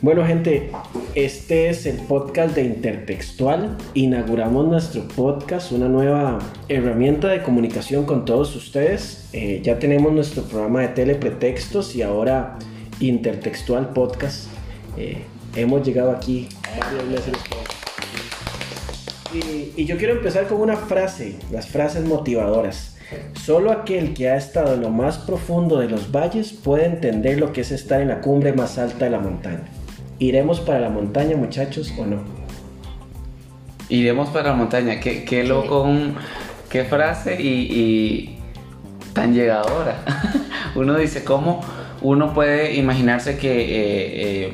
Bueno gente, este es el podcast de Intertextual. Inauguramos nuestro podcast, una nueva herramienta de comunicación con todos ustedes. Eh, ya tenemos nuestro programa de telepretextos y ahora Intertextual Podcast. Eh, hemos llegado aquí y yo quiero empezar con una frase, las frases motivadoras. Solo aquel que ha estado en lo más profundo de los valles puede entender lo que es estar en la cumbre más alta de la montaña. ¿Iremos para la montaña, muchachos, o no? Iremos para la montaña. Qué, qué loco, un- qué frase y, y tan llegadora. uno dice, ¿cómo uno puede imaginarse que, eh, eh,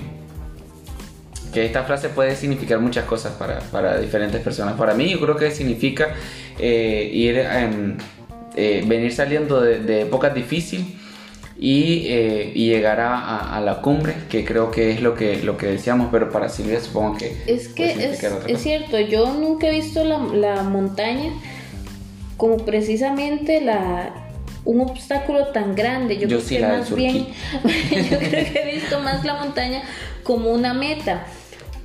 que esta frase puede significar muchas cosas para, para diferentes personas? Para mí, yo creo que significa eh, ir, em, eh, venir saliendo de, de épocas difíciles y, eh, y llegar a, a- a la cumbre, que creo que es lo que, lo que decíamos, pero para Silvia supongo que... Es que es, otra es cosa. cierto, yo nunca he visto la, la montaña como precisamente la un obstáculo tan grande. Yo, Yo creo sí que más bien, yo creo que he visto más la montaña como una meta.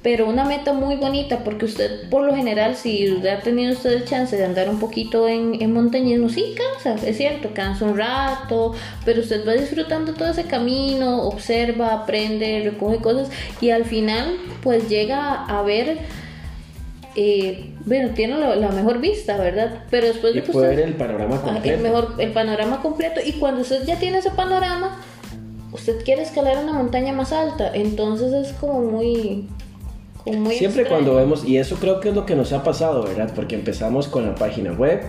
Pero una meta muy bonita, porque usted, por lo general, si ha tenido usted el chance de andar un poquito en, en montañismo, sí cansa, es cierto, cansa un rato, pero usted va disfrutando todo ese camino, observa, aprende, recoge cosas y al final, pues llega a ver, eh, bueno, tiene la, la mejor vista, ¿verdad? Pero después de que puede usted- ver el panorama completo. el mejor el panorama completo y cuando usted ya tiene ese panorama usted quiere escalar una montaña más alta entonces es como muy muy Siempre extraño. cuando vemos, y eso creo que es lo que nos ha pasado, ¿verdad? Porque empezamos con la página web,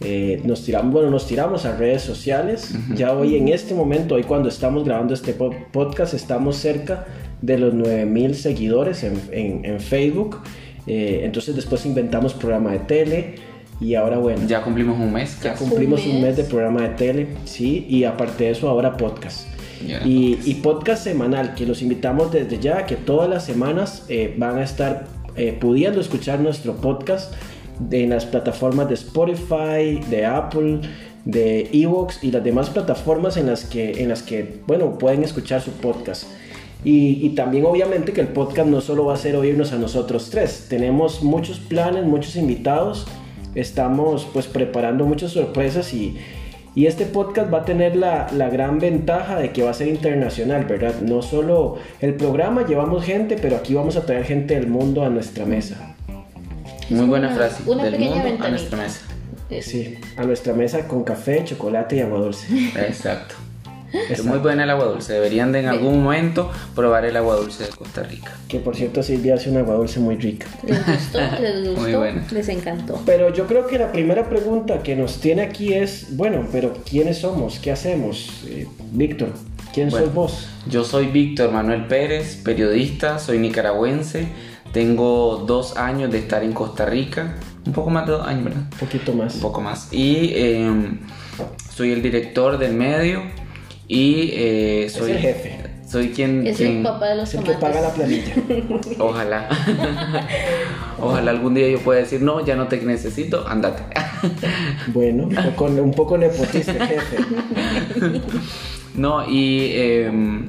eh, nos tiramos, bueno, nos tiramos a redes sociales. Ya hoy en este momento, hoy cuando estamos grabando este po- podcast, estamos cerca de los 9000 seguidores en, en- en Facebook. Eh, entonces después inventamos programa de tele y ahora bueno, ya, Ya cumplimos un mes. casi. cumplimos Un mes. de programa de tele, sí, y aparte de eso ahora podcast. Y, podcast semanal, que los invitamos desde ya, que todas las semanas eh, van a estar eh, pudiendo escuchar nuestro podcast en las plataformas de Spotify, de Apple, de Evox y las demás plataformas en las que, en las que bueno, pueden escuchar su podcast. Y, y también obviamente que el podcast no solo va a ser oírnos a nosotros tres, tenemos muchos planes, muchos invitados, estamos pues preparando muchas sorpresas y, y este podcast va a tener la, la gran ventaja de que va a ser internacional, ¿verdad? No solo el programa, llevamos gente, pero aquí vamos a traer gente del mundo a nuestra mesa. Muy buena una- frase. una Del pequeña mundo a nuestra mesa. Es- Sí, a nuestra mesa con café, chocolate y agua dulce. Exacto. Es muy buena el agua dulce. Deberían de en algún momento probar el agua dulce de Costa Rica. Que por cierto Silvia hace un agua dulce muy rica. les gustó les gustó Muy buena. les encantó Pero yo creo que la primera pregunta que nos tiene aquí es, bueno, pero ¿quiénes somos? ¿Qué hacemos? Eh, Víctor, ¿quién Bueno. sos vos? Yo soy Víctor Manuel Pérez, periodista, soy nicaragüense. Tengo dos años de estar en Costa Rica. Un poco más de dos años, ¿verdad? Un poquito más. Un poco más. Y eh, soy el director del medio. Y eh, soy el jefe. Soy quien. es quien- el papá de los Es el que paga la planilla. Ojalá. Ojalá algún día yo pueda decir, no, ya no te necesito, andate. Bueno, un poco, un poco nepotista, jefe. no, y em,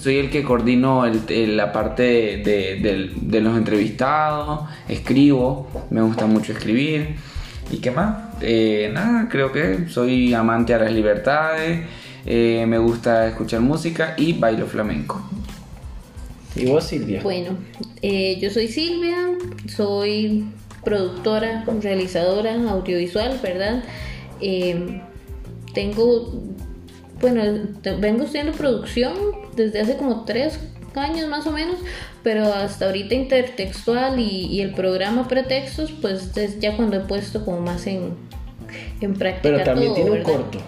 soy el que coordino el- el- la parte de los entrevistados, escribo, me gusta mucho escribir. ¿Y qué más? Eh, nada, creo que soy amante a las libertades, eh, me gusta escuchar música y bailo flamenco. ¿Y vos, Silvia? bueno eh, yo soy Silvia soy productora realizadora audiovisual verdad Eh, tengo bueno te- vengo estudiando producción desde hace como tres años más o menos pero hasta ahorita intertextual y, y el programa pretextos pues es ya cuando he puesto como más en en práctica Pero también todo, tiene un corto.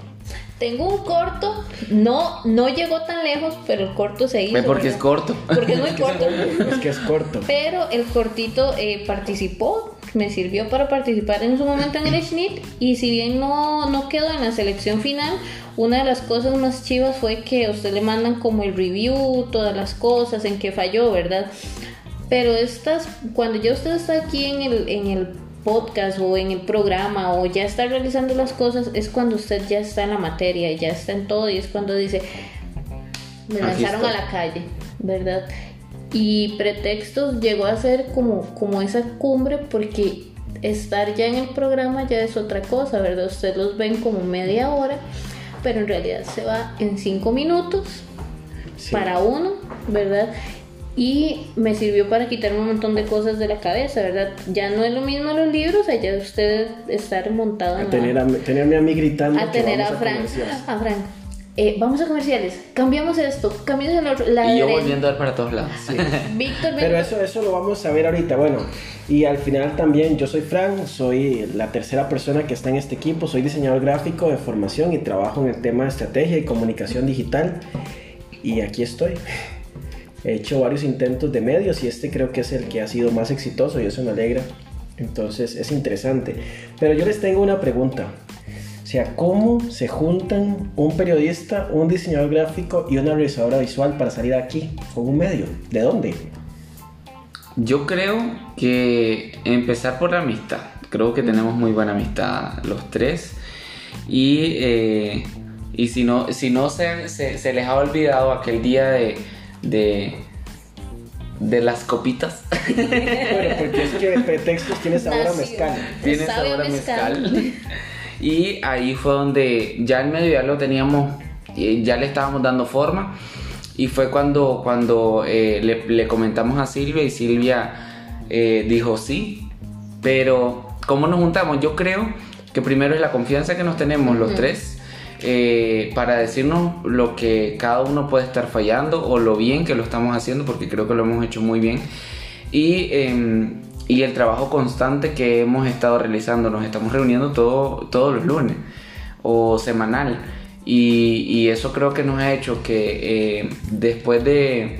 Tengo un corto no no llegó tan lejos pero el corto se hizo porque es ¿verdad? corto. porque es muy corto Es que es corto. pero el cortito eh, participó, me sirvió para participar en su momento en el SNIT y si bien no, no quedó en la selección final, una de las cosas más chivas fue que a usted le mandan como el review, todas las cosas, en que falló, ¿verdad? Pero estas, cuando ya usted está aquí en el, en el podcast o en el programa o ya está realizando las cosas, es cuando usted ya está en la materia, ya está en todo y es cuando dice, me lanzaron a la calle, ¿verdad? Y pretextos llegó a ser como, como esa cumbre porque estar ya en el programa ya es otra cosa, ¿verdad? Ustedes los ven como media hora, pero en realidad se va en cinco minutos Sí. para uno, ¿verdad? Y me sirvió para quitarme un montón de cosas de la cabeza, ¿verdad? Ya no es lo mismo los libros, allá usted estar montado A en la- tener a, tenerme a mí gritando. a que tener a vamos Frank. A Frank. Eh, vamos a comerciales. Cambiamos esto. Cambiamos el otro. La Y yo volviendo a ver para todos lados. Víctor, Pero eso, eso lo vamos a ver ahorita. Bueno, y al final también yo soy Frank, soy la tercera persona que está en este equipo, soy diseñador gráfico de formación y trabajo en el tema de estrategia y comunicación digital. Y aquí estoy. He hecho varios intentos de medios y este creo que es el que ha sido más exitoso y eso me alegra. Entonces es interesante. Pero yo les tengo una pregunta. O sea, ¿cómo se juntan un periodista, un diseñador gráfico y una realizadora visual para salir aquí con un medio? ¿De dónde? Yo creo que empezar por la amistad. Creo que tenemos muy buena amistad los tres. Y, eh, y si no, si no se, se, se les ha olvidado aquel día de, de, de las copitas. Bueno, porque es que de pretextos tienes ahora Nació. mezcal. Tiene a sabor a mezcal. Y ahí fue donde ya el medio ya lo teníamos, ya le estábamos dando forma. Y fue cuando, cuando eh, le, le comentamos a Silvia y Silvia eh, dijo sí. Pero, ¿cómo nos juntamos? Yo creo que primero es la confianza que nos tenemos los tres eh, para decirnos lo que cada uno puede estar fallando o lo bien que lo estamos haciendo, porque creo que lo hemos hecho muy bien. Y, eh, y el trabajo constante que hemos estado realizando, nos estamos reuniendo todo, todos los lunes o semanal. Y, eso creo que nos ha hecho que eh, después de,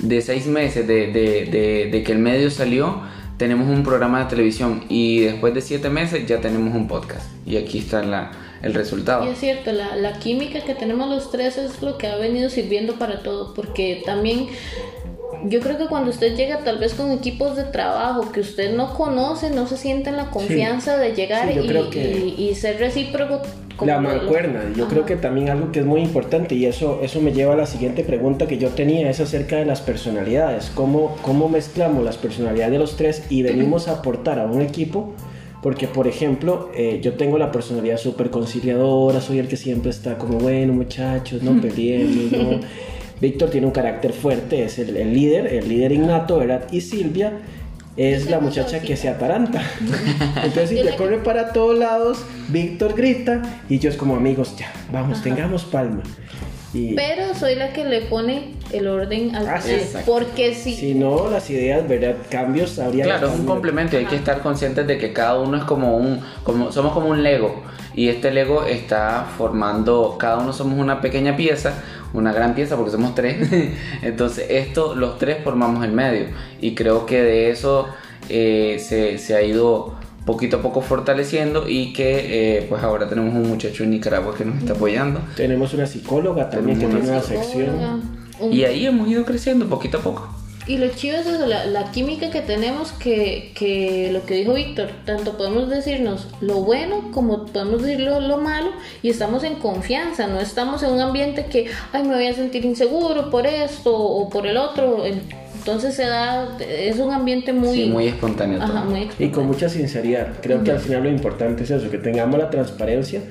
de seis meses de- de- de que el medio salió, tenemos un programa de televisión y después de siete meses ya tenemos un podcast. Y aquí está la- el resultado. Y es cierto, la, la química que tenemos los tres es lo que ha venido sirviendo para todo, porque también yo creo que cuando usted llega tal vez con equipos de trabajo que usted no conoce, no se siente en la confianza de llegar Sí, y, creo que- y- y ser recíproco. como La lo- mancuerna, yo Ajá. creo que también algo que es muy importante y eso, eso me lleva a la siguiente pregunta que yo tenía, es acerca de las personalidades, cómo, cómo mezclamos las personalidades de los tres y venimos a aportar a un equipo, porque por ejemplo, eh, yo tengo la personalidad súper conciliadora, soy el que siempre está como, bueno muchachos, no peleemos, no. Víctor tiene un carácter fuerte, es el, el líder, el líder innato, ¿verdad? Y Silvia es la muchacha que se ataranta. Entonces Silvia corre para todos lados, Víctor grita y yo es como amigos, ya, vamos, tengamos palma. Y Pero soy la que le pone el orden al Ah, sí. Porque si, si no, las ideas, ¿verdad? Cambios habría Claro, es un complemento y hay que estar conscientes de que cada uno es como un, como, somos como un Lego y este Lego está formando, cada uno somos una pequeña pieza, una gran pieza porque somos tres, entonces esto, los tres formamos el medio y creo que de eso eh, se, se ha ido poquito a poco fortaleciendo y que eh, pues ahora tenemos un muchacho en Nicaragua que nos está apoyando Tenemos una psicóloga también que Tenemos tiene una sección. un- y ahí hemos ido creciendo poquito a poco. Y lo chido es eso, la, la química que tenemos, que, que lo que dijo Víctor, tanto podemos decirnos lo bueno como podemos decir lo, lo malo y estamos en confianza, no estamos en un ambiente que, ay, me voy a sentir inseguro por esto o por el otro. Entonces se da, es un ambiente muy... sí, muy espontáneo. Ajá, muy Y con mucha sinceridad. Creo que al final lo importante es eso, que tengamos la transparencia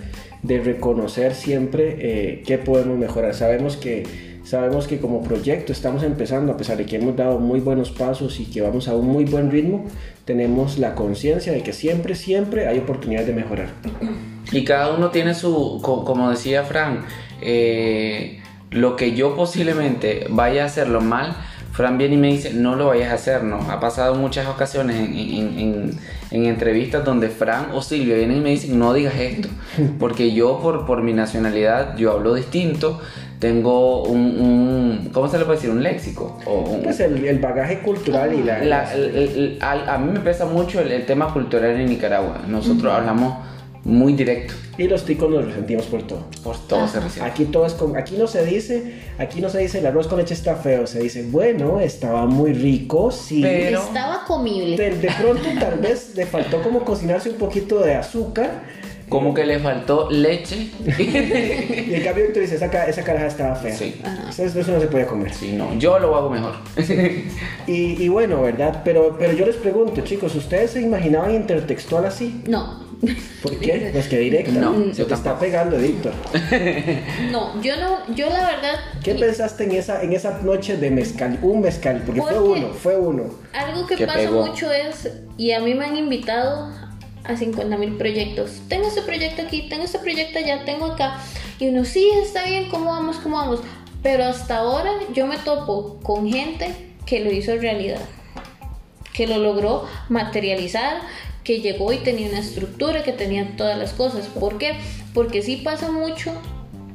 de reconocer siempre eh, qué podemos mejorar. Sabemos que, sabemos que como proyecto estamos empezando, a pesar de que hemos dado muy buenos pasos y que vamos a un muy buen ritmo, tenemos la conciencia de que siempre, siempre hay oportunidades de mejorar. Y cada uno tiene su, co- como decía Fran, eh, lo que yo posiblemente vaya a hacerlo mal, Fran viene y me dice, no lo vayas a hacer, ¿no? Ha pasado muchas ocasiones en, en- en- en entrevistas donde Fran o Silvia vienen y me dicen, no digas esto, porque yo por, por mi nacionalidad, yo hablo distinto, tengo un, un- ¿cómo se le puede decir? Un léxico. O un- Pues el, el bagaje cultural y la... la- el- el- el- al- a mí me pesa mucho el, el tema cultural en Nicaragua. Nosotros hablamos muy directo. Y los ticos nos resentimos por todo. Por todo se resiente. Aquí todo es con, aquí no se dice, aquí no se dice el arroz con leche está feo, se dice, bueno, estaba muy rico, sí. Pero- Estaba comible. de, de pronto tal vez le faltó como cocinarse un poquito de azúcar. Como que le faltó leche. Y en cambio Víctor dice, esa, esa caraja estaba fea. Sí. Eso, eso no se puede comer. Sí, no, yo lo hago mejor. Y, y bueno, ¿verdad? Pero, pero yo les pregunto, chicos, ¿ustedes se imaginaban intertextual así? No, ¿Por qué? Pues que directa. No, se te está pegando, Víctor. no, yo no, yo la verdad. ¿Qué y- pensaste en esa, en esa noche de mezcal? Un mezcal, porque fue Porque- uno, fue uno. Algo que Que pasa pegó. mucho es, y a mí me han invitado a 50 mil proyectos. Tengo este proyecto aquí, tengo este proyecto allá, tengo acá. Y uno, sí, está bien, ¿cómo vamos? ¿Cómo vamos? Pero hasta ahora yo me topo con gente que lo hizo realidad, que lo logró materializar, que llegó y tenía una estructura, que tenía todas las cosas. ¿Por qué? Porque sí pasa mucho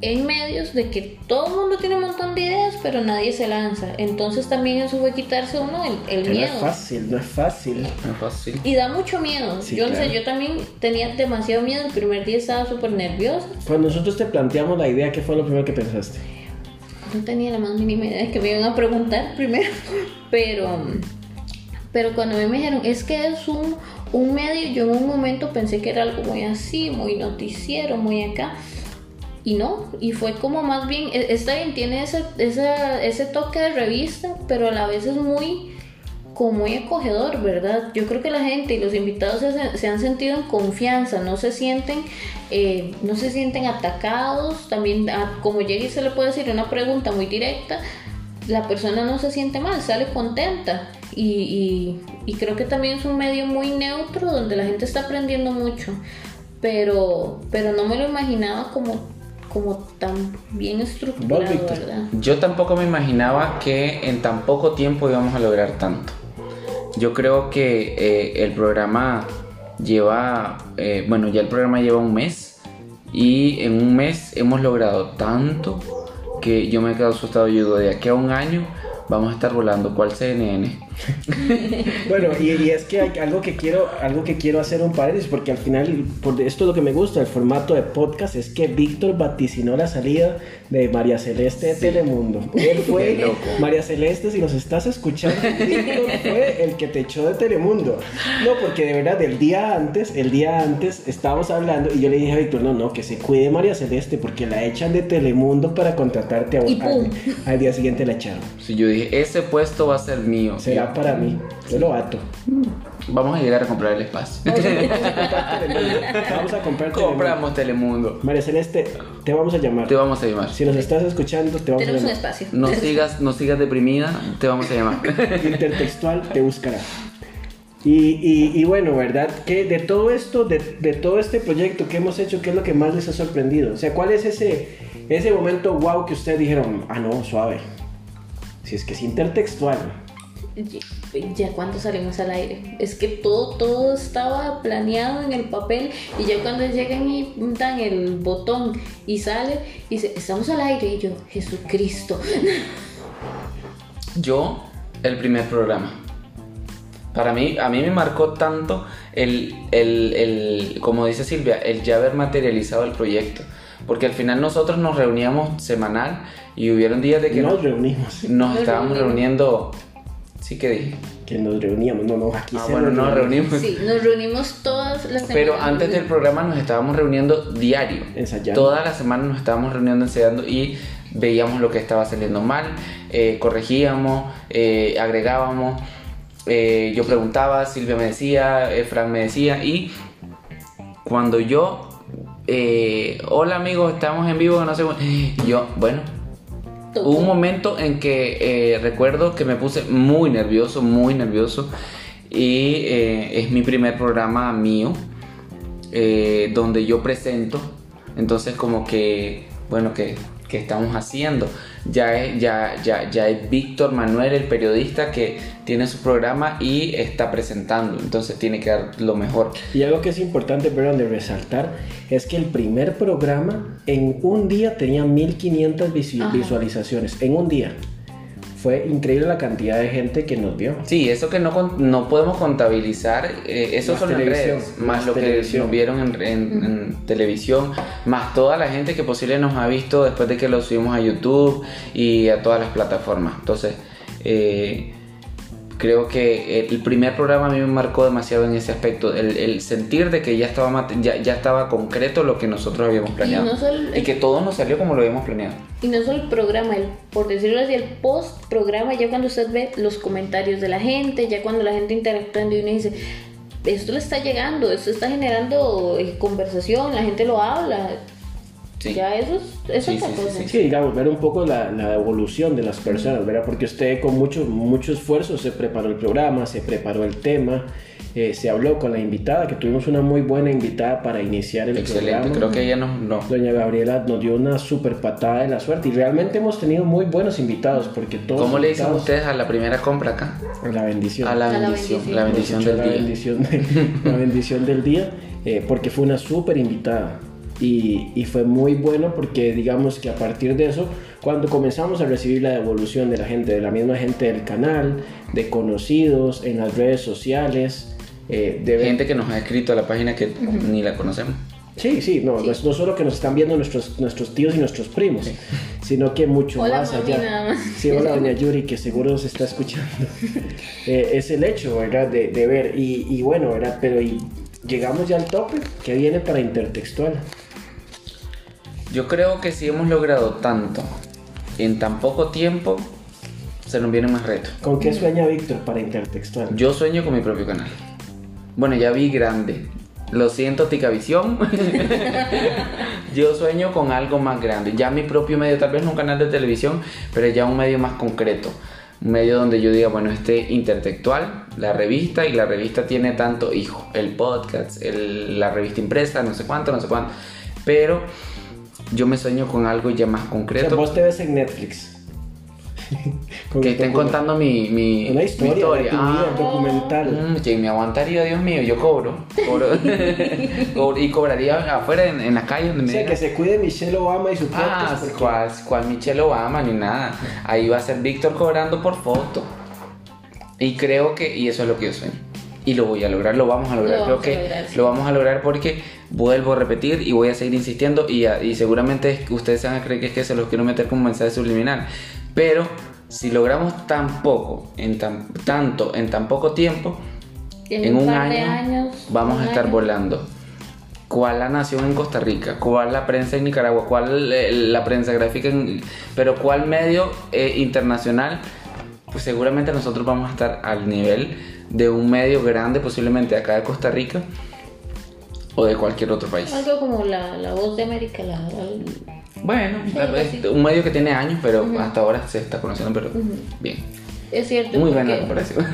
en medios de que todo el mundo tiene un montón de ideas, pero nadie se lanza. Entonces también eso fue quitarse uno el, el Que no miedo. es fácil, no es fácil. No es fácil. Y da mucho miedo. Sí, yo no sé, claro. yo también tenía demasiado miedo. El primer día estaba súper nerviosa. Cuando nosotros te planteamos la idea, ¿qué fue lo primero que pensaste? No tenía la más mínima idea de que me iban a preguntar primero. Pero, pero cuando a mí me dijeron, es que es un, un medio, yo en un momento pensé que era algo muy así, muy noticiero, muy acá. Y no, y fue como más bien, e- está bien, tiene ese, ese toque de revista, pero a la vez es muy, como muy acogedor, ¿verdad? Yo creo que la gente y los invitados se, se han sentido en confianza, no se sienten, eh, no se sienten atacados, también a- como llega y se le puede decir una pregunta muy directa, la persona no se siente mal, sale contenta. Y, y- y creo que también es un medio muy neutro donde la gente está aprendiendo mucho. Pero, pero no me lo imaginaba como, como tan bien estructurado. Yo tampoco me imaginaba que en tan poco tiempo íbamos a lograr tanto. Yo creo que eh, el programa lleva, eh, bueno, ya el programa lleva un mes y en un mes hemos logrado tanto que yo me he quedado asustado. Yo digo, de aquí a un año vamos a estar volando. ¿Cuál CNN? Bueno, y, y es que hay algo que quiero, algo que quiero hacer un paréntesis, porque al final, por esto es lo que me gusta, el formato de podcast, es que Víctor vaticinó la salida de María Celeste de Telemundo. Él fue, loco. María Celeste, si nos estás escuchando, Víctor fue el que te echó de Telemundo. No, porque de verdad, el día antes, el día antes estábamos hablando y yo le dije a Víctor, no, no, que se cuide María Celeste, porque la echan de Telemundo para contratarte a Y. Al, al día siguiente la echaron. Si yo dije, ese puesto va a ser mío. Será para mí. Yo lo ato. Vamos a llegar a comprar el espacio. Vamos a comprar Telemundo. Compramos Telemundo. María Celeste, te vamos a llamar. Te vamos a llamar. Si nos estás escuchando, te vamos Tenemos a un llamar. espacio. No sigas, no sigas deprimida, te vamos a llamar. Intertextual te buscará. Y, y- y bueno, ¿verdad? Que de todo esto, de, de todo este proyecto que hemos hecho, ¿qué es lo que más les ha sorprendido? O sea, ¿cuál es ese, ese momento wow que ustedes dijeron, ah, no, suave? Si es que es intertextual. Ya cuando salimos al aire, es que todo, todo estaba planeado en el papel y ya cuando llegan y dan el botón y sale y dice, estamos al aire y yo, Jesucristo. Yo, el primer programa. Para mí, a mí me marcó tanto el, el, el, como dice Silvia, el ya haber materializado el proyecto. Porque al final nosotros nos reuníamos semanal y hubieron días de que nos nos, reunimos. nos Nos estábamos reunimos. reuniendo. Sí que dije. Que nos reuníamos. No, no, aquí Ah, se bueno, nos reunimos. Sí, nos reunimos todas las semanas. Pero antes del programa nos estábamos reuniendo diario. Ensayando. Toda la semana nos estábamos reuniendo, ensayando y veíamos lo que estaba saliendo mal, eh, corregíamos, eh, agregábamos. eh, yo preguntaba, Silvia me decía, eh, Frank me decía y cuando yo, eh, hola amigos, estamos en vivo, no sé, yo, bueno. Hubo un momento en que eh, recuerdo que me puse muy nervioso, muy nervioso. Y eh, es mi primer programa mío, eh, donde yo presento. Entonces como que, bueno, que, que estamos haciendo. Ya es, ya, ya, ya es Víctor Manuel, el periodista, que tiene su programa y está presentando. Entonces tiene que dar lo mejor. Y algo que es importante, perdón, de resaltar, es que el primer programa en un día tenía 1500 visu- Ajá. visualizaciones. En un día. fue increíble la cantidad de gente que nos vio. Sí, eso que no, no podemos contabilizar, eh, eso Más son las redes, más, más lo que televisión. nos vieron en, en- en televisión, más toda la gente que posible nos ha visto después de que lo subimos a YouTube y a todas las plataformas. Entonces, eh, creo que el primer programa a mí me marcó demasiado en ese aspecto, el, el sentir de que ya estaba, ya, ya estaba concreto lo que nosotros habíamos planeado. no solo- y que todo nos salió como lo habíamos planeado. Y no solo el programa, el, por decirlo así, el post programa, ya cuando usted ve los comentarios de la gente, ya cuando la gente interactuando y uno dice, esto le está llegando, esto está generando eh, conversación, la gente lo habla. Sí. Ya eso es, eso Sí, es sí, sí, cosa. sí. Sí, digamos, ver un poco la, la evolución de las personas, ¿verdad? Porque usted con mucho, mucho esfuerzo se preparó el programa, se preparó el tema, eh, se habló con la invitada, que tuvimos una muy buena invitada para iniciar el Excelente, programa. creo que ella nos... nos- Doña Gabriela nos dio una super patada de la suerte y realmente hemos tenido muy buenos invitados porque todos ¿Cómo le dicen ustedes a la primera compra acá? a la bendición A la A la bendición, bendición. la bendición del la día. bendición la bendición del día eh, porque fue una súper invitada y, y fue muy bueno porque digamos que a partir de eso cuando comenzamos a recibir la devolución de la gente de la misma gente del canal de conocidos en las redes sociales eh, de ver- Gente que nos ha escrito a la página que ni la conocemos. Sí, sí, no, no es- no solo que nos están viendo nuestros, nuestros tíos y nuestros primos, sino que mucho Hola, más allá. nada más. Sí, hola, doña Yuri, que seguro nos está escuchando. Eh, es el hecho, ¿verdad? De, de ver, y, y bueno, ¿verdad? Pero y llegamos ya al tope, que viene para intertextual. Yo creo que si hemos logrado tanto en tan poco tiempo, se nos vienen más retos. ¿Con qué sueña Víctor para intertextual? Yo sueño con mi propio canal. Bueno, ya vi grande. Lo siento, Ticavisión. Yo sueño con algo más grande. Ya mi propio medio, tal vez no un canal de televisión, pero ya un medio más concreto. Un medio donde yo diga, bueno, este intertextual, la revista, y la revista tiene tanto hijo. El podcast, el- la revista impresa, no sé cuánto, no sé cuánto. Pero yo me sueño con algo ya más O sea, concreto. vos te ves en Netflix. Que estén contando mi, mi, Una mi historia, de tu Ah, vida, documental. Mm, que me aguantaría, Dios mío, yo cobro. cobro. Y cobraría afuera en, en la calle donde O me sea, digan. que se cuide Michelle Obama y su podcast. Ah, porque- cual, cual Michelle Obama ni nada. Ahí va a ser Víctor cobrando por foto. Y creo que, y eso es lo que yo sueño. Y lo voy a lograr, lo vamos a lograr. Lo creo que lograr, sí. lo vamos a lograr porque vuelvo a repetir y voy a seguir insistiendo. Y, a- y seguramente ustedes se van a creer que es que se los quiero meter como mensaje subliminal. Pero si logramos tan poco, en tan, tanto, en tan poco tiempo, en, un, par año, años, vamos un a estar año. volando. ¿Cuál la nación en Costa Rica? ¿Cuál la prensa en Nicaragua? ¿Cuál eh, la prensa gráfica en... Pero cuál medio eh, internacional? Pues seguramente nosotros vamos a estar al nivel de un medio grande, posiblemente acá de Costa Rica o de cualquier otro país. Algo como la, la voz de América, la, la- Bueno, Sí, sí. un medio que tiene años, pero hasta ahora se está conociendo, pero bien. es cierto. Muy buena porque- comparación.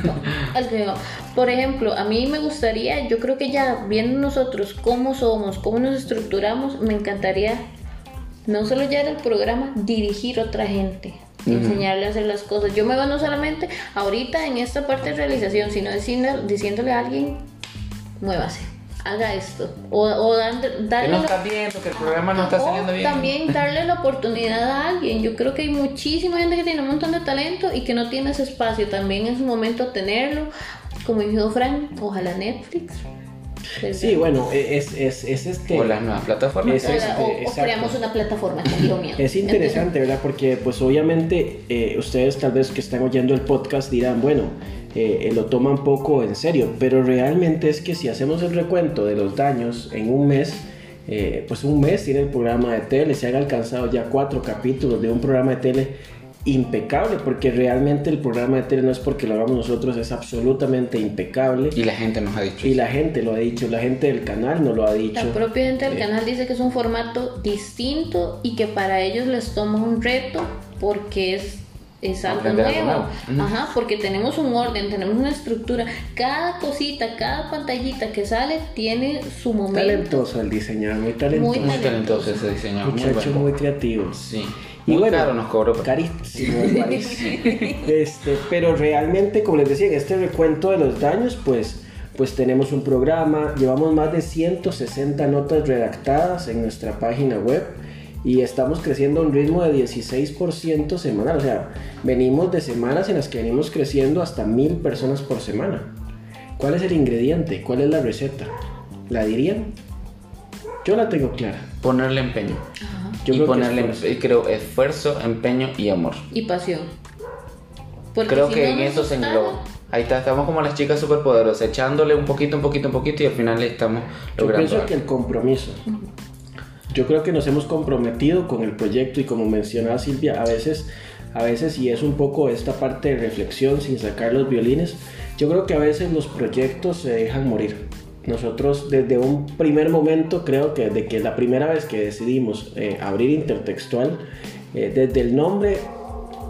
Por ejemplo, a mí me gustaría, yo creo que ya viendo nosotros cómo somos, cómo nos estructuramos, me encantaría no solo ya en el programa, dirigir a otra gente, enseñarle a hacer las cosas. Yo me veo no solamente ahorita en esta parte de realización, sino diciéndole a alguien, muévase, haga esto. O, o Que darle no viendo, que el programa no está o saliendo bien. también darle la oportunidad a alguien. Yo creo que hay muchísima gente que tiene un montón de talento y que no tiene ese espacio. También es un momento tenerlo. Como dijo Frank, ojalá Netflix. Sí, bueno, es, es, es este... O las nuevas plataformas. Es- O, este, o- o exacto. creamos una plataforma mío. Es interesante, ¿verdad? Porque pues obviamente eh, ustedes tal vez que están oyendo el podcast dirán, bueno, eh, lo toman poco en serio, pero realmente es que si hacemos el recuento de los daños en un mes, eh, pues un mes tiene el programa de tele, se han alcanzado ya cuatro capítulos de un programa de tele impecable, porque realmente el programa de tele no es porque lo hagamos nosotros, es absolutamente impecable. Y la gente nos ha dicho. Y la gente lo ha dicho, la gente del canal nos lo ha dicho. La propia gente del Eh, canal dice que es un formato distinto y que para ellos les toma un reto porque es, es algo Aprender algo nuevo. Ajá, porque tenemos un orden, tenemos una estructura. Cada cosita, cada pantallita que sale tiene su momento. Talentoso el diseñador, muy talentoso. Muy talentoso ese diseñador. Muy Muchacho bueno. muy creativo. Sí. Y Muy bueno, caro nos cobró. pero- Carísimo, carísimo. Este, pero realmente, como les decía, en este recuento de los daños, pues, pues tenemos un programa, llevamos más de 160 notas redactadas en nuestra página web y estamos creciendo a un ritmo de 16% semanal. O sea, venimos de semanas en las que venimos creciendo hasta mil personas por semana. ¿Cuál es el ingrediente? ¿Cuál es la receta? ¿La dirían? Yo la tengo clara. Ponerle empeño. Yo y creo que ponerle, esfuerzo. eh, creo, esfuerzo, empeño y amor. Y pasión. Porque creo si que no en eso se engloba. Ahí está, estamos como las chicas superpoderosas, echándole un poquito, un poquito, un poquito y al final le estamos Yo logrando. pienso que el compromiso. Yo creo que nos hemos comprometido con el proyecto y como mencionaba Silvia, a veces, a veces y es un poco esta parte de reflexión sin sacar los violines, yo creo que a veces los proyectos se dejan morir. Nosotros desde un primer momento creo que desde que la primera vez que decidimos eh, abrir intertextual, eh, desde el nombre,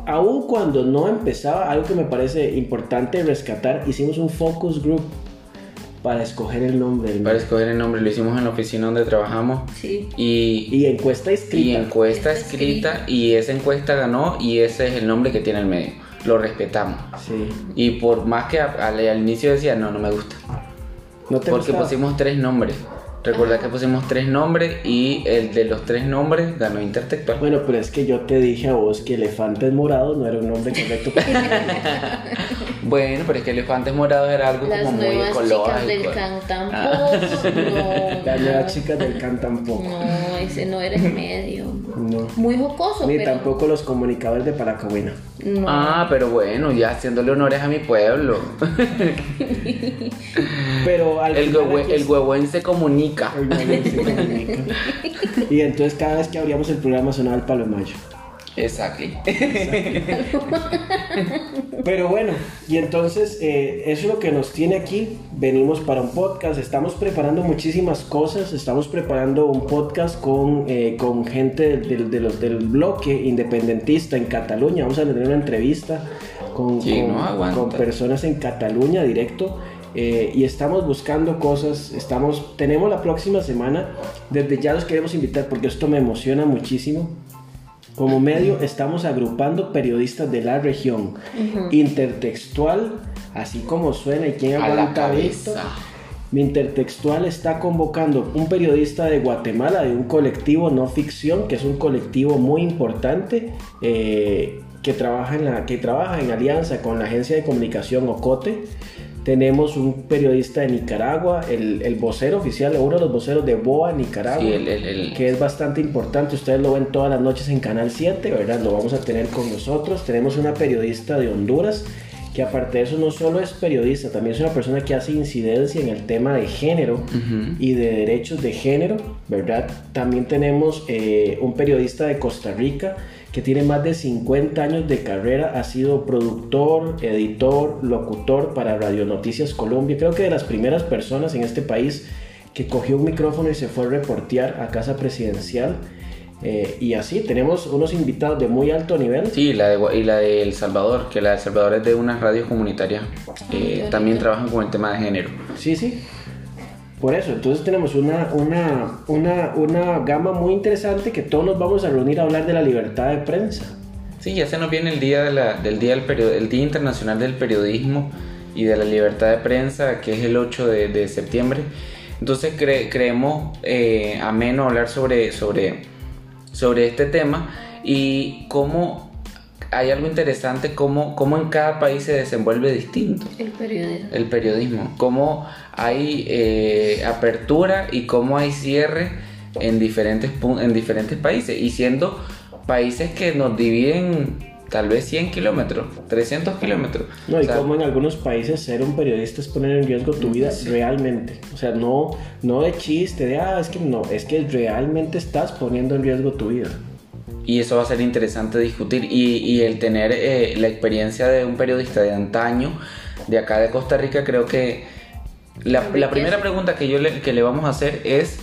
aun cuando no empezaba, algo que me parece importante rescatar, hicimos un focus group para escoger el nombre del Para escoger el nombre, lo hicimos en la oficina donde trabajamos Sí. y, y encuesta escrita. y encuesta escrita escrita. y esa encuesta ganó y ese es el nombre que tiene el medio. Lo respetamos. Sí. Y por más que al, al inicio decía, no, no me gusta. ¿No te Porque gustaba? pusimos tres nombres. Recuerda que pusimos tres nombres y el de los tres nombres ganó Intertextual. Bueno, pero es que yo te dije a vos que Elefantes Morados no era un nombre correcto para Bueno, pero es que Elefantes Morados era algo Las como muy nuevas chicas del ecológico. Cantampo. Ah. No. Las nuevas chicas del can tampoco. No, ese no era el medio. No. Muy jocoso, Ni pero. tampoco los comunicadores de Paracabuena. No. Ah, pero bueno, ya haciéndole honores a mi pueblo. Pero al El, aquí el se comunica. El. Y entonces cada vez que abríamos el programa sonaba el palo de mayo. Exacto. Pero bueno, y entonces eh, eso es lo que nos tiene aquí. Venimos para un podcast, estamos preparando muchísimas cosas. Estamos preparando un podcast con, eh, con gente del, del- de los, del bloque independentista en Cataluña. Vamos a tener una entrevista con, Sí, con- no aguanta. con personas en Cataluña directo. Eh, y estamos buscando cosas, estamos, tenemos la próxima semana, desde ya los queremos invitar porque esto me emociona muchísimo. Como medio estamos agrupando periodistas de la región, intertextual, así como suena y quién A la aguanta esto. cabeza. Mi intertextual está convocando un periodista de Guatemala, de un colectivo no ficción, que es un colectivo muy importante, eh, que, trabaja en la, que trabaja en alianza con la agencia de comunicación Ocote. Tenemos un periodista de Nicaragua, el, el vocero oficial, uno de los voceros de BOA Nicaragua Sí, el- el- el- que es bastante importante. Ustedes lo ven todas las noches en Canal 7, ¿verdad? Lo vamos a tener con nosotros. Tenemos una periodista de Honduras que aparte de eso no solo es periodista, también es una persona que hace incidencia en el tema de género y de derechos de género, ¿verdad? También tenemos eh, un periodista de Costa Rica que tiene más de 50 años de carrera, ha sido productor, editor, locutor para Radio Noticias Colombia, creo que de las primeras personas en este país que cogió un micrófono y se fue a reportear a Casa Presidencial. Eh, y así, tenemos unos invitados de muy alto nivel. Sí, la de, y la de El Salvador, que la de El Salvador es de unas radios comunitarias. eh, también trabajan con el tema de género. Sí, sí. Por eso, entonces tenemos una, una, una, una gama muy interesante que todos nos vamos a reunir a hablar de la libertad de prensa. Sí, ya se nos viene el día, de la- del día, del perio- el día Internacional del Periodismo y de la Libertad de Prensa, que es el 8 de, de septiembre. Entonces cre- creemos eh, ameno hablar sobre, sobre, sobre este tema y cómo hay algo interesante, cómo, cómo en cada país se desenvuelve distinto El periodismo. el periodismo, cómo hay eh, apertura y cómo hay cierre en diferentes, en diferentes países, y siendo países que nos dividen tal vez 100 kilómetros, 300 kilómetros. No, y O sea, como en algunos países ser un periodista es poner en riesgo tu vida realmente. O sea, no, no de chiste, de, ah, es que no, es que realmente estás poniendo en riesgo tu vida. Y eso va a ser interesante discutir. Y, y el tener eh, la experiencia de un periodista de antaño, de acá de Costa Rica, creo que la, la primera pregunta que yo le, que le vamos a hacer es,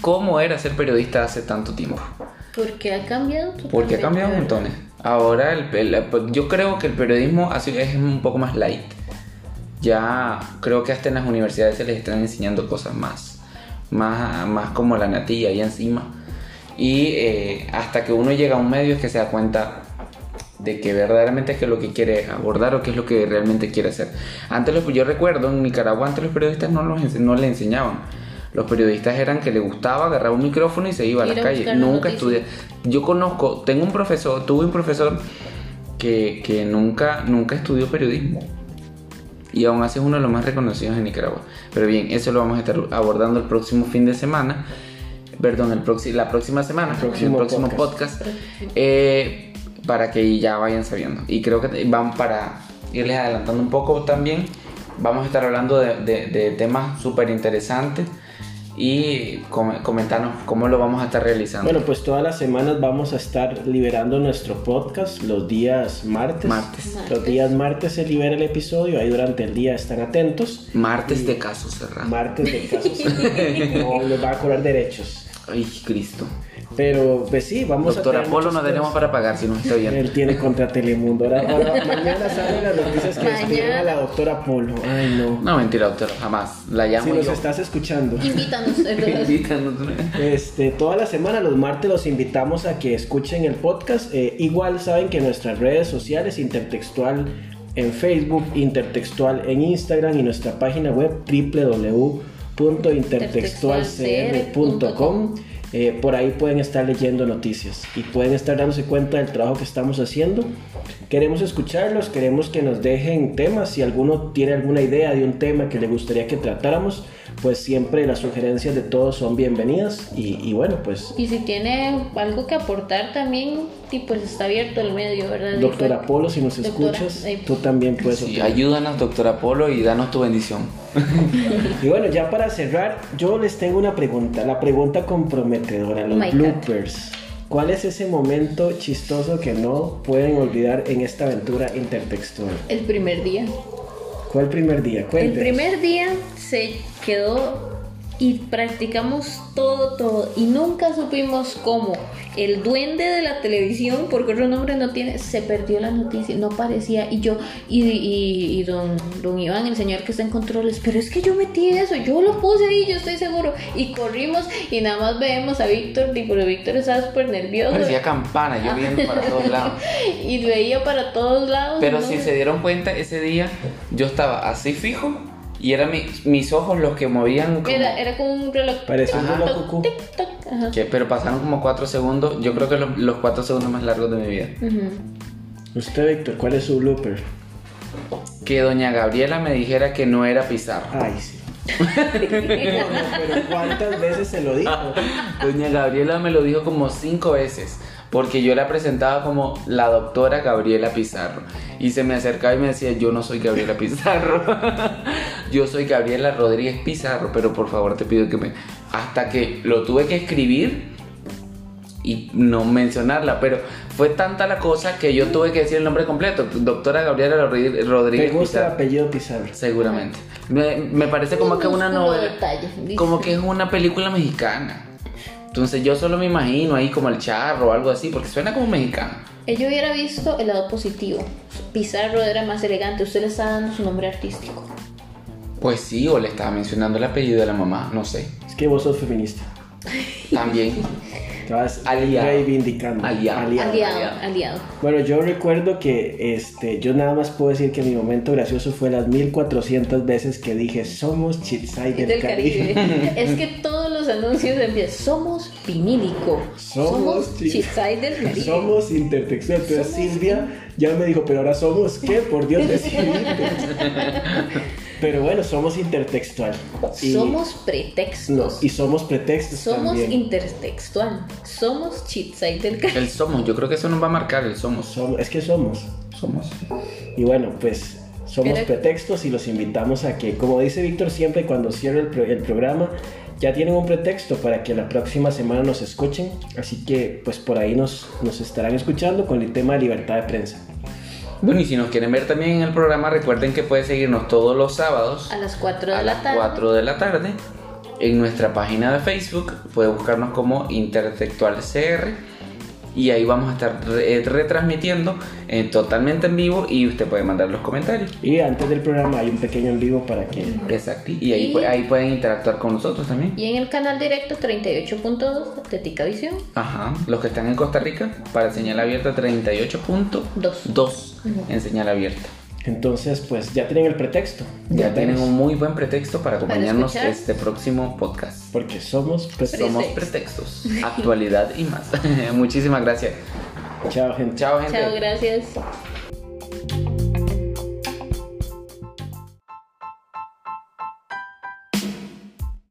¿cómo era ser periodista hace tanto tiempo? Porque ha cambiado totalmente. Porque ha cambiado montones. Ahora el- el- yo creo que el periodismo es un poco más light. Ya creo que hasta en las universidades se les están enseñando cosas más, más, más como la natilla ahí encima. Y eh, hasta que uno llega a un medio es que se da cuenta de que verdaderamente es que lo que quiere abordar o qué es lo que realmente quiere hacer. Antes los, yo recuerdo en Nicaragua antes los periodistas no, los, no le enseñaban. Los periodistas eran que le gustaba agarrar un micrófono y se iba a la calle. Nunca estudié. Yo conozco, tengo un profesor, tuve un profesor que, que nunca, nunca estudió periodismo. Y aún así es uno de los más reconocidos en Nicaragua. Pero bien, eso lo vamos a estar abordando el próximo fin de semana. Perdón, el la próxima semana, el próximo próximo, podcast. podcast. eh, para que ya vayan sabiendo. Y creo que van para irles adelantando un poco también. Vamos a estar hablando de, de- de temas súper interesantes y com- comentarnos cómo lo vamos a estar realizando. Bueno, pues todas las semanas vamos a estar liberando nuestro podcast los días martes. Martes. Los días martes se libera el episodio, ahí durante el día están atentos. Martes de caso cerrado. Martes de casos. no les va a cobrar derechos. Ay, Cristo. Pero pues sí, vamos Doctor a tener Apolo no tenemos para pagar si nos está viendo. Él tiene contra Telemundo. Ahora, ahora- mañana salen las noticias que despidieron a la doctora Polo. Ay, no. No, mentira, doctor, jamás. La Si llamo nos yo. estás escuchando. Invítanos. Invítanos. Este, toda la semana, los martes, los invitamos a que escuchen el podcast. Eh, igual saben que nuestras redes sociales, Intertextual en Facebook, Intertextual en Instagram y nuestra página web www.intertextualcr.com. Eh, por ahí pueden estar leyendo noticias y pueden estar dándose cuenta del trabajo que estamos haciendo. Queremos escucharlos, queremos que nos dejen temas. Si alguno tiene alguna idea de un tema que le gustaría que tratáramos, pues siempre las sugerencias de todos son bienvenidas. Y, y bueno, pues, Y si tiene algo que aportar también, y pues está abierto el medio, ¿verdad? doctora Y fue- Polo, si nos Doctora, escuchas, eh, tú también puedes Sí, ayúdanos, doctor Apolo, y danos tu bendición. Y bueno, ya para cerrar, yo les tengo una pregunta, la pregunta comprometedora, los My God. ¿Cuál es ese momento chistoso que no pueden olvidar en esta aventura intertextual? El primer día. ¿Cuál primer día? El primer día se quedó y practicamos todo, todo. Y nunca supimos cómo el duende de la televisión, porque otro nombre no tiene, se perdió la noticia, no aparecía. Y yo, y, y, y don, don Iván, el señor que está en controles, pero es que yo metí eso, yo lo puse ahí, yo estoy seguro. Y corrimos y nada más vemos a Víctor, pero Víctor estaba súper nervioso. Parecía campana, yo viendo para todos lados. Y veía para todos lados. Pero ¿no? si se dieron cuenta, ese día yo estaba así fijo y eran mi- mis ojos los que movían. como- Era, era como un reloj. Parecía un reloj cucú. tic, toc, ajá. que- pero pasaron como cuatro segundos. Yo creo que lo- los cuatro segundos más largos de mi vida. Ujú. Usted, Víctor, ¿cuál es su blooper? Que doña Gabriela me dijera que no era Pizarro. Ay, sí. No, no, pero ¿cuántas veces se lo dijo? Doña Gabriela me lo dijo como cinco veces. Porque yo la presentaba como la doctora Gabriela Pizarro. Y se me acercaba y me decía, yo no soy Gabriela Pizarro. yo soy Gabriela Rodríguez Pizarro. Pero por favor te pido que me... Hasta que lo tuve que escribir y no mencionarla. Pero fue tanta la cosa que yo tuve que decir el nombre completo. Doctora Gabriela Rodri- ¿Te Rodríguez gusta el Pizarro. apellido Pizarro? Seguramente. Me, me parece como que una novela. Como que es una película mexicana. Entonces yo solo me imagino ahí como el charro o algo así, porque suena como mexicano. Yo hubiera visto el lado positivo. Pizarro era más elegante. Usted le está dando su nombre artístico. Pues sí, o le estaba mencionando el apellido de la mamá, no sé. Es que vos sos feminista. También. Te vas Aliado. reivindicando. Aliado. Aliado, aliado. aliado. Bueno, yo recuerdo que este, yo nada más puedo decir que mi momento gracioso fue las 1400 veces que dije somos Chitsai del, Del Caribe. Caribe. es que todos los anuncios empiezan. Somos vinílico. Somos Somos chi- Chisay del Caribe. Somos intertextual. Entonces Somos- Silvia ya me dijo, pero ahora somos qué? Por Dios. Pero bueno, somos intertextual. Y- Somos pretextos. no, y somos pretextos Somos también. intertextual. Somos del Caribe. El somos, yo creo que eso nos va a marcar el somos. Som- es que somos. Somos. Y bueno, pues somos Era- pretextos y los invitamos a que, como dice Víctor siempre cuando cierra el, pro- el programa, ya tienen un pretexto para que la próxima semana nos escuchen. Así que pues por ahí nos, nos estarán escuchando con el tema de libertad de prensa. Bueno, y si nos quieren ver también en el programa, recuerden que pueden seguirnos todos los sábados A las 4 de a la las tarde. 4 de la tarde en nuestra página de Facebook. Puede buscarnos como Intertextual CR y ahí vamos a estar re- retransmitiendo eh, totalmente en vivo y usted puede mandar los comentarios. Y antes del programa hay un pequeño en vivo para que... Exacto. Y ahí, Y- ahí pueden interactuar con nosotros también. Y en el canal directo 38.2 de Tica Visión. Ajá. Los que están en Costa Rica, para señal abierta 38.2 Dos. en señal abierta. Entonces, pues ya tienen el pretexto. Ya tienen un muy buen pretexto para acompañarnos escuchar. este próximo podcast. Porque somos pues, Somos pretextos, actualidad y más. Muchísimas gracias. Chao, gente. Chao, gente. Chao, gracias.